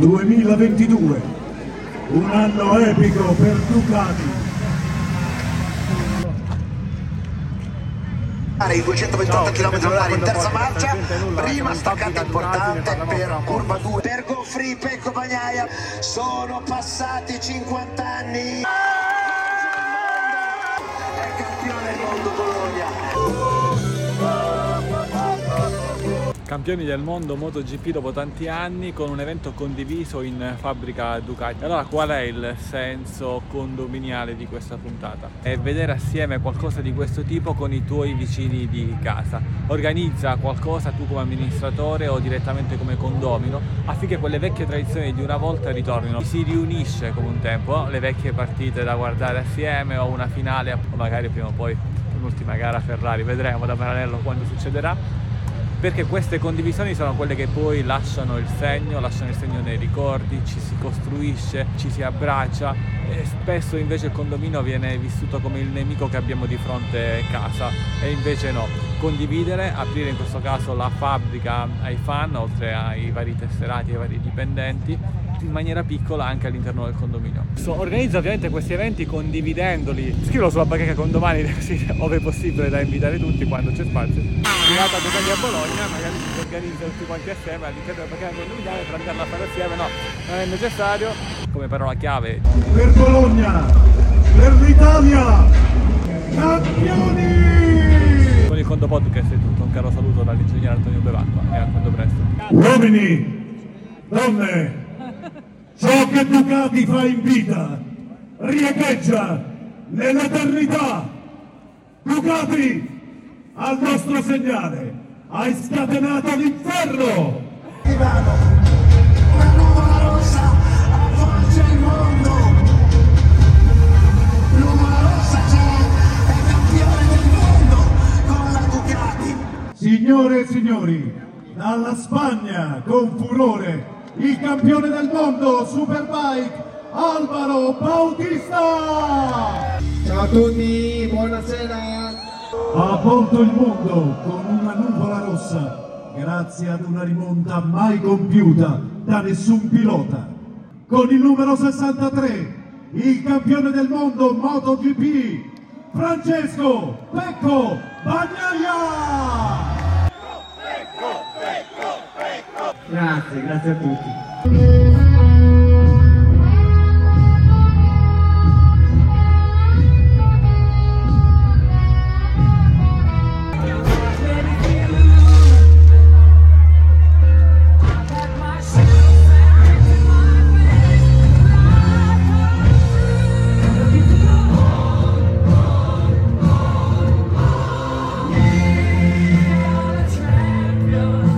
2022, un anno epico per Ducati. i 228 km h in terza marcia. prima staccata importante per curva 2 per Goffrey Pecco Bagnaia sono passati 50 anni. È campione del mondo Bologna campioni del mondo MotoGP dopo tanti anni con un evento condiviso in fabbrica Ducati. Allora qual è il senso condominiale di questa puntata? È vedere assieme qualcosa di questo tipo con i tuoi vicini di casa. Organizza qualcosa tu come amministratore o direttamente come condomino affinché quelle vecchie tradizioni di una volta ritornino. Si riunisce come un tempo, le vecchie partite da guardare assieme o una finale o magari prima o poi un'ultima gara Ferrari, vedremo da parallelo quando succederà perché queste condivisioni sono quelle che poi lasciano il segno, lasciano il segno nei ricordi, ci si costruisce, ci si abbraccia e spesso invece il condominio viene vissuto come il nemico che abbiamo di fronte casa. E invece no, condividere, aprire in questo caso la fabbrica ai fan oltre ai vari tesserati, ai vari dipendenti in maniera piccola anche all'interno del condominio. So, organizza ovviamente questi eventi condividendoli, scrivo sulla bacheca condomani così ove possibile da invitare tutti quando c'è spazio. Arrivata a Ducati a Bologna, magari si organizza tutti quanti assieme all'interno della bacheca condominiale per andarla a fare assieme, no, non è necessario. Come parola chiave. Per Bologna, per l'Italia, campioni! Con il Condo Podcast è tutto, un caro saluto dall'ingegnere Antonio Bevacqua e a quando presto. Uomini, donne, Ciò che Ducati fa in vita riecheggia nell'eternità. Ducati, al nostro segnale, hai scatenato l'inferno! Una nuvola rossa avvolge il mondo nuvola rossa c'è Signore e signori, dalla Spagna con furore il campione del mondo Superbike Alvaro Bautista! Ciao a tutti, buonasera! Ha avvolto il mondo con una nuvola rossa grazie ad una rimonta mai compiuta da nessun pilota. Con il numero 63, il campione del mondo MotoGP, Francesco Pecco Bagnaia! Grazie, grazie a tutti.